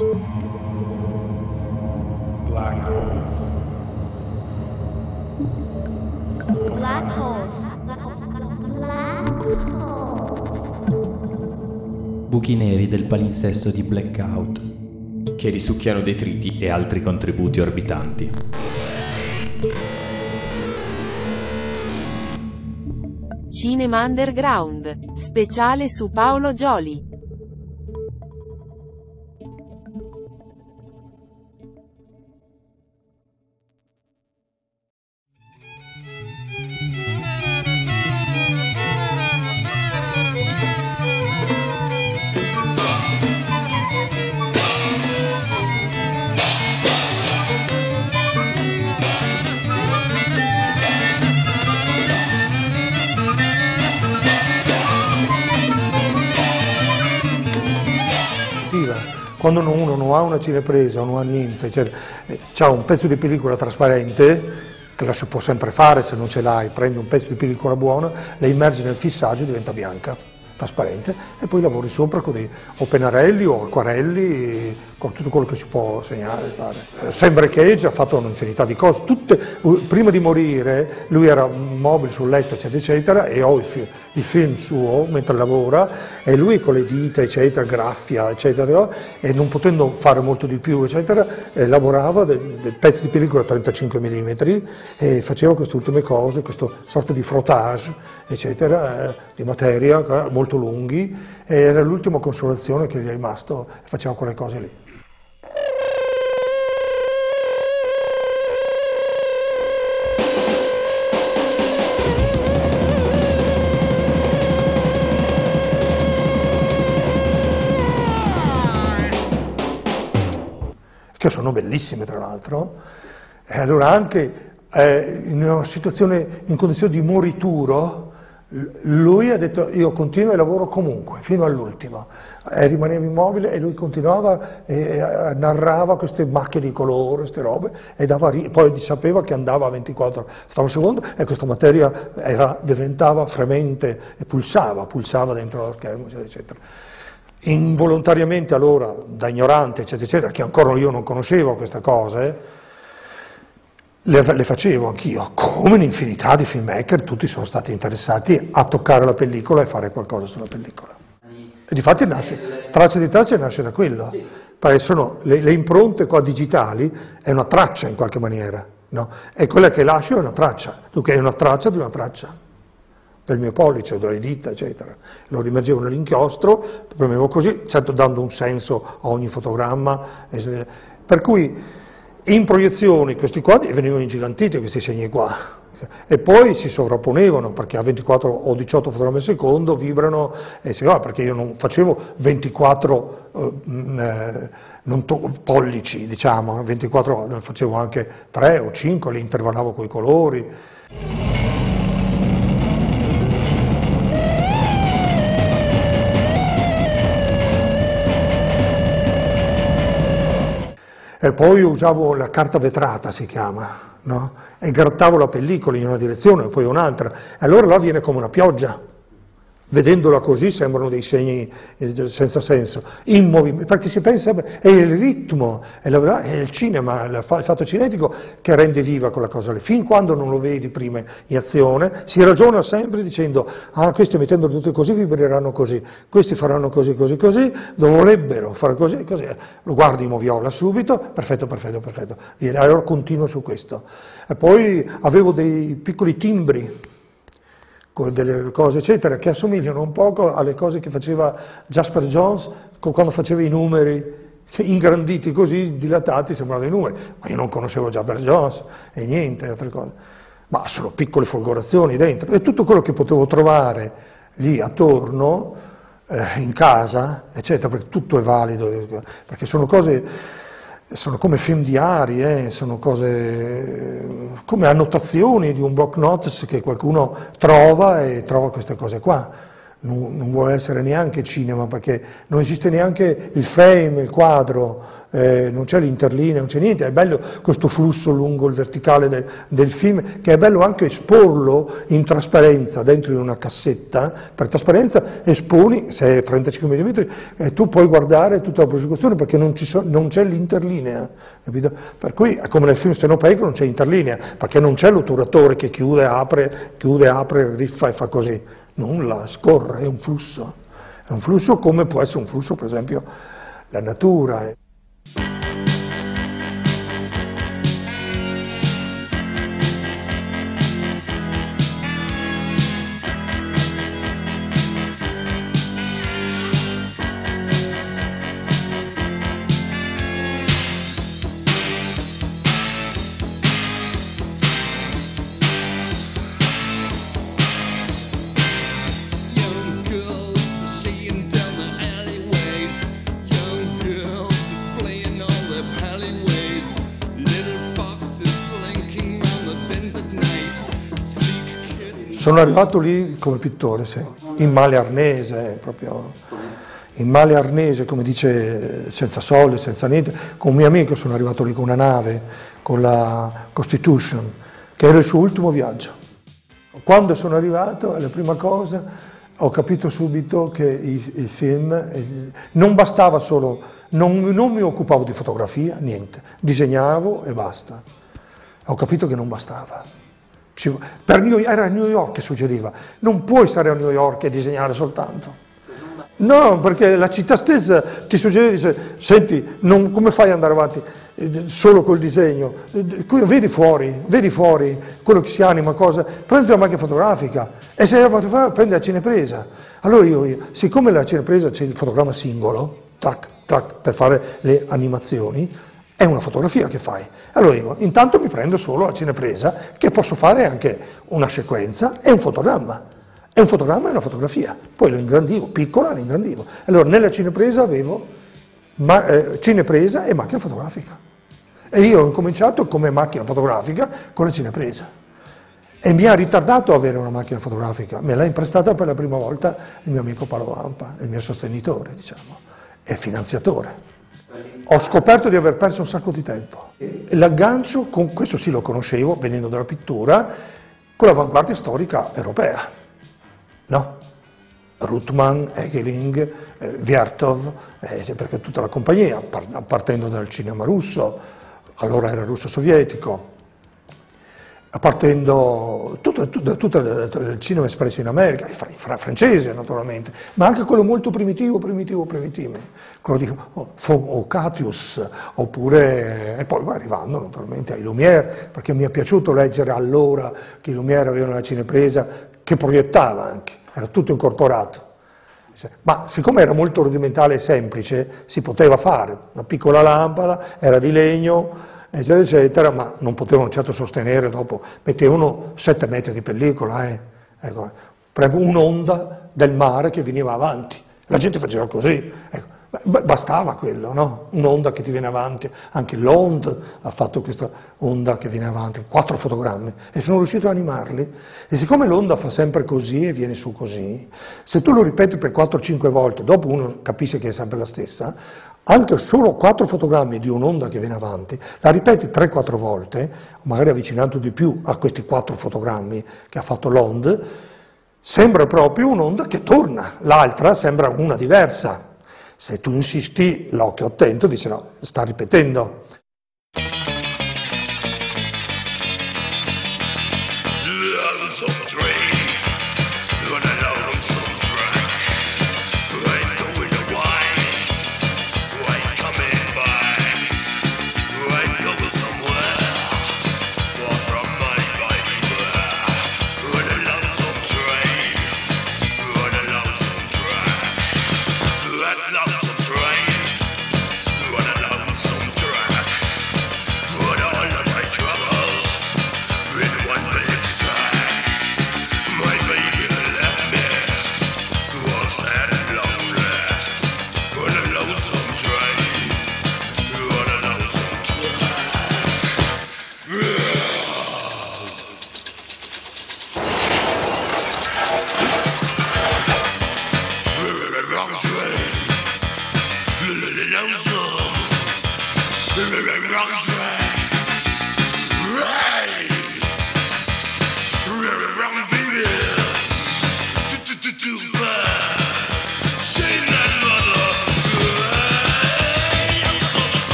Black holes. Black holes. Black holes. Buchi neri del palinsesto di Blackout. che risucchiano detriti e altri contributi orbitanti. Cinema Underground, speciale su Paolo Gioli. Quando uno non ha una cinepresa non ha niente, cioè, eh, c'ha un pezzo di pellicola trasparente, che la si può sempre fare se non ce l'hai, prendi un pezzo di pellicola buona, la immergi nel fissaggio e diventa bianca, trasparente, e poi lavori sopra con dei o pennarelli o acquarelli, con tutto quello che si può segnare fare. Sam Cage ha fatto un'infinità di cose, tutte, prima di morire lui era mobile sul letto eccetera eccetera e ho il, fi- il film suo mentre lavora e lui con le dita eccetera, graffia eccetera e non potendo fare molto di più eccetera eh, lavorava del, del pezzo di pellicola 35 mm e faceva queste ultime cose, questo sorta di frottage eccetera eh, di materia eh, molto lunghi e era l'ultima consolazione che gli è rimasto faceva quelle cose lì. che sono bellissime tra l'altro, e allora anche eh, in una situazione, in condizione di morituro, lui ha detto io continuo e lavoro comunque, fino all'ultimo, e rimaneva immobile e lui continuava e, narrava queste macchie di colore, queste robe, e poi sapeva che andava a 24 foto al secondo e questa materia era- diventava fremente e pulsava, pulsava dentro lo schermo, eccetera, eccetera. Involontariamente allora, da ignorante, eccetera, eccetera, che ancora io non conoscevo queste cose, le, le facevo anch'io, come un'infinità di filmmaker, tutti sono stati interessati a toccare la pellicola e fare qualcosa sulla pellicola. E difatti nasce, traccia di traccia nasce da quello, perché sono le, le impronte qua digitali, è una traccia in qualche maniera, no? E quella che lascio è una traccia, tu che hai una traccia di una traccia del mio pollice, delle dita, eccetera. Lo rimergevo nell'inchiostro, premevo così, certo dando un senso a ogni fotogramma. Per cui in proiezioni questi quadri venivano ingigantiti, questi segni qua. E poi si sovrapponevano perché a 24 o 18 fotogrammi al secondo vibrano, e si va, perché io non facevo 24 eh, mh, eh, non pollici, diciamo, 24, ne facevo anche 3 o 5, li intervallavo con i colori. E poi usavo la carta vetrata, si chiama, no? e grattavo la pellicola in una direzione e poi un'altra. E allora là viene come una pioggia. Vedendola così sembrano dei segni eh, senza senso, in movimento, perché si pensa sempre, è il ritmo, è, la- è il cinema, il fa- il fatto cinetico che rende viva quella cosa lì. Fin quando non lo vedi prima in azione, si ragiona sempre dicendo, ah, questi mettendo tutti così vibreranno così, questi faranno così, così, così, dovrebbero fare così, così. Lo guardi in moviola subito, perfetto, perfetto, perfetto. Viene. Allora continuo su questo. E poi avevo dei piccoli timbri, con delle cose eccetera, che assomigliano un poco alle cose che faceva Jasper Jones quando faceva i numeri ingranditi così, dilatati, sembravano i numeri, ma io non conoscevo Jasper Jones e niente, altre cose. Ma sono piccole folgorazioni dentro e tutto quello che potevo trovare lì attorno, eh, in casa, eccetera, perché tutto è valido, perché sono cose sono come film diari, eh, sono cose come annotazioni di un block notes che qualcuno trova e trova queste cose qua. non, non vuole essere neanche cinema perché non esiste neanche il frame, il quadro, eh, non c'è l'interlinea, non c'è niente, è bello questo flusso lungo il verticale del, del film, che è bello anche esporlo in trasparenza dentro in una cassetta, per trasparenza esponi, se è 35 mm, e tu puoi guardare tutta la prosecuzione perché non, so, non c'è l'interlinea, capito? Per cui come nel film Stenopeico non c'è interlinea, perché non c'è l'otturatore che chiude, apre, chiude, apre, riffa e fa così, nulla, scorre, è un flusso, è un flusso come può essere un flusso per esempio la natura. Sono arrivato lì come pittore, sì, in male arnese, proprio in male arnese, come dice, senza soldi, senza niente. Con un mio amico sono arrivato lì con una nave, con la Constitution, che era il suo ultimo viaggio. Quando sono arrivato, la prima cosa, ho capito subito che il, il film eh, non bastava solo, non, non mi occupavo di fotografia, niente, disegnavo e basta. Ho capito che non bastava. Per New- era New York che suggeriva, non puoi stare a New York e disegnare soltanto. No, perché la città stessa ti suggeriva, dice, senti, non- come fai ad andare avanti eh, solo col disegno? Eh, Vedi fuori, vedi fuori quello che si anima, cosa, prendi la macchina fotografica e se la macchina fotografica prendi la cinepresa. Allora io, io, siccome la cinepresa c'è il fotogramma singolo, track, track, per fare le animazioni, è una fotografia che fai. Allora io intanto mi prendo solo la cinepresa, che posso fare anche una sequenza e un fotogramma. E un fotogramma è una fotografia, poi lo ingrandivo, piccola la ingrandivo. Allora nella cinepresa avevo ma- eh, cinepresa e macchina fotografica. E io ho incominciato come macchina fotografica con la cinepresa. E mi ha ritardato avere una macchina fotografica, me l'ha imprestata per la prima volta il mio amico Paolo Ampa, il mio sostenitore, diciamo, e finanziatore. Ho scoperto di aver perso un sacco di tempo. L'aggancio, con questo sì lo conoscevo, venendo dalla pittura, con l'avanguardia storica europea. No? Ruttmann, Egeling, eh, Vertov, eh, perché tutta la compagnia, par- partendo dal cinema russo, allora era russo sovietico, partendo tutto, tutto, tutto il cinema espresso in America, il fra- francese naturalmente, ma anche quello molto primitivo, primitivo, primitivo, quello di oh, Fo- o Catius, oppure, e poi va arrivando naturalmente ai Lumière, perché mi è piaciuto leggere allora che i Lumière avevano la cinepresa che proiettava anche, era tutto incorporato. Ma siccome era molto rudimentale e semplice, si poteva fare, una piccola lampada, era di legno, eccetera, eccetera, ma non potevano certo sostenere dopo, mettevano 7 metri di pellicola, eh. Ecco, un'onda del mare che veniva avanti, la gente faceva così, ecco. Bastava quello, no? Un'onda che ti viene avanti, anche l'Ond ha fatto questa onda che viene avanti, quattro fotogrammi, e sono riuscito a animarli. E siccome l'onda fa sempre così e viene su così, se tu lo ripeti per 4-5 volte, dopo uno capisce che è sempre la stessa, anche solo quattro fotogrammi di un'onda che viene avanti, la ripeti 3-4 volte, magari avvicinando di più a questi quattro fotogrammi che ha fatto l'Ond, sembra proprio un'onda che torna, l'altra sembra una diversa. Se tu insisti, l'occhio attento dice no, sta ripetendo.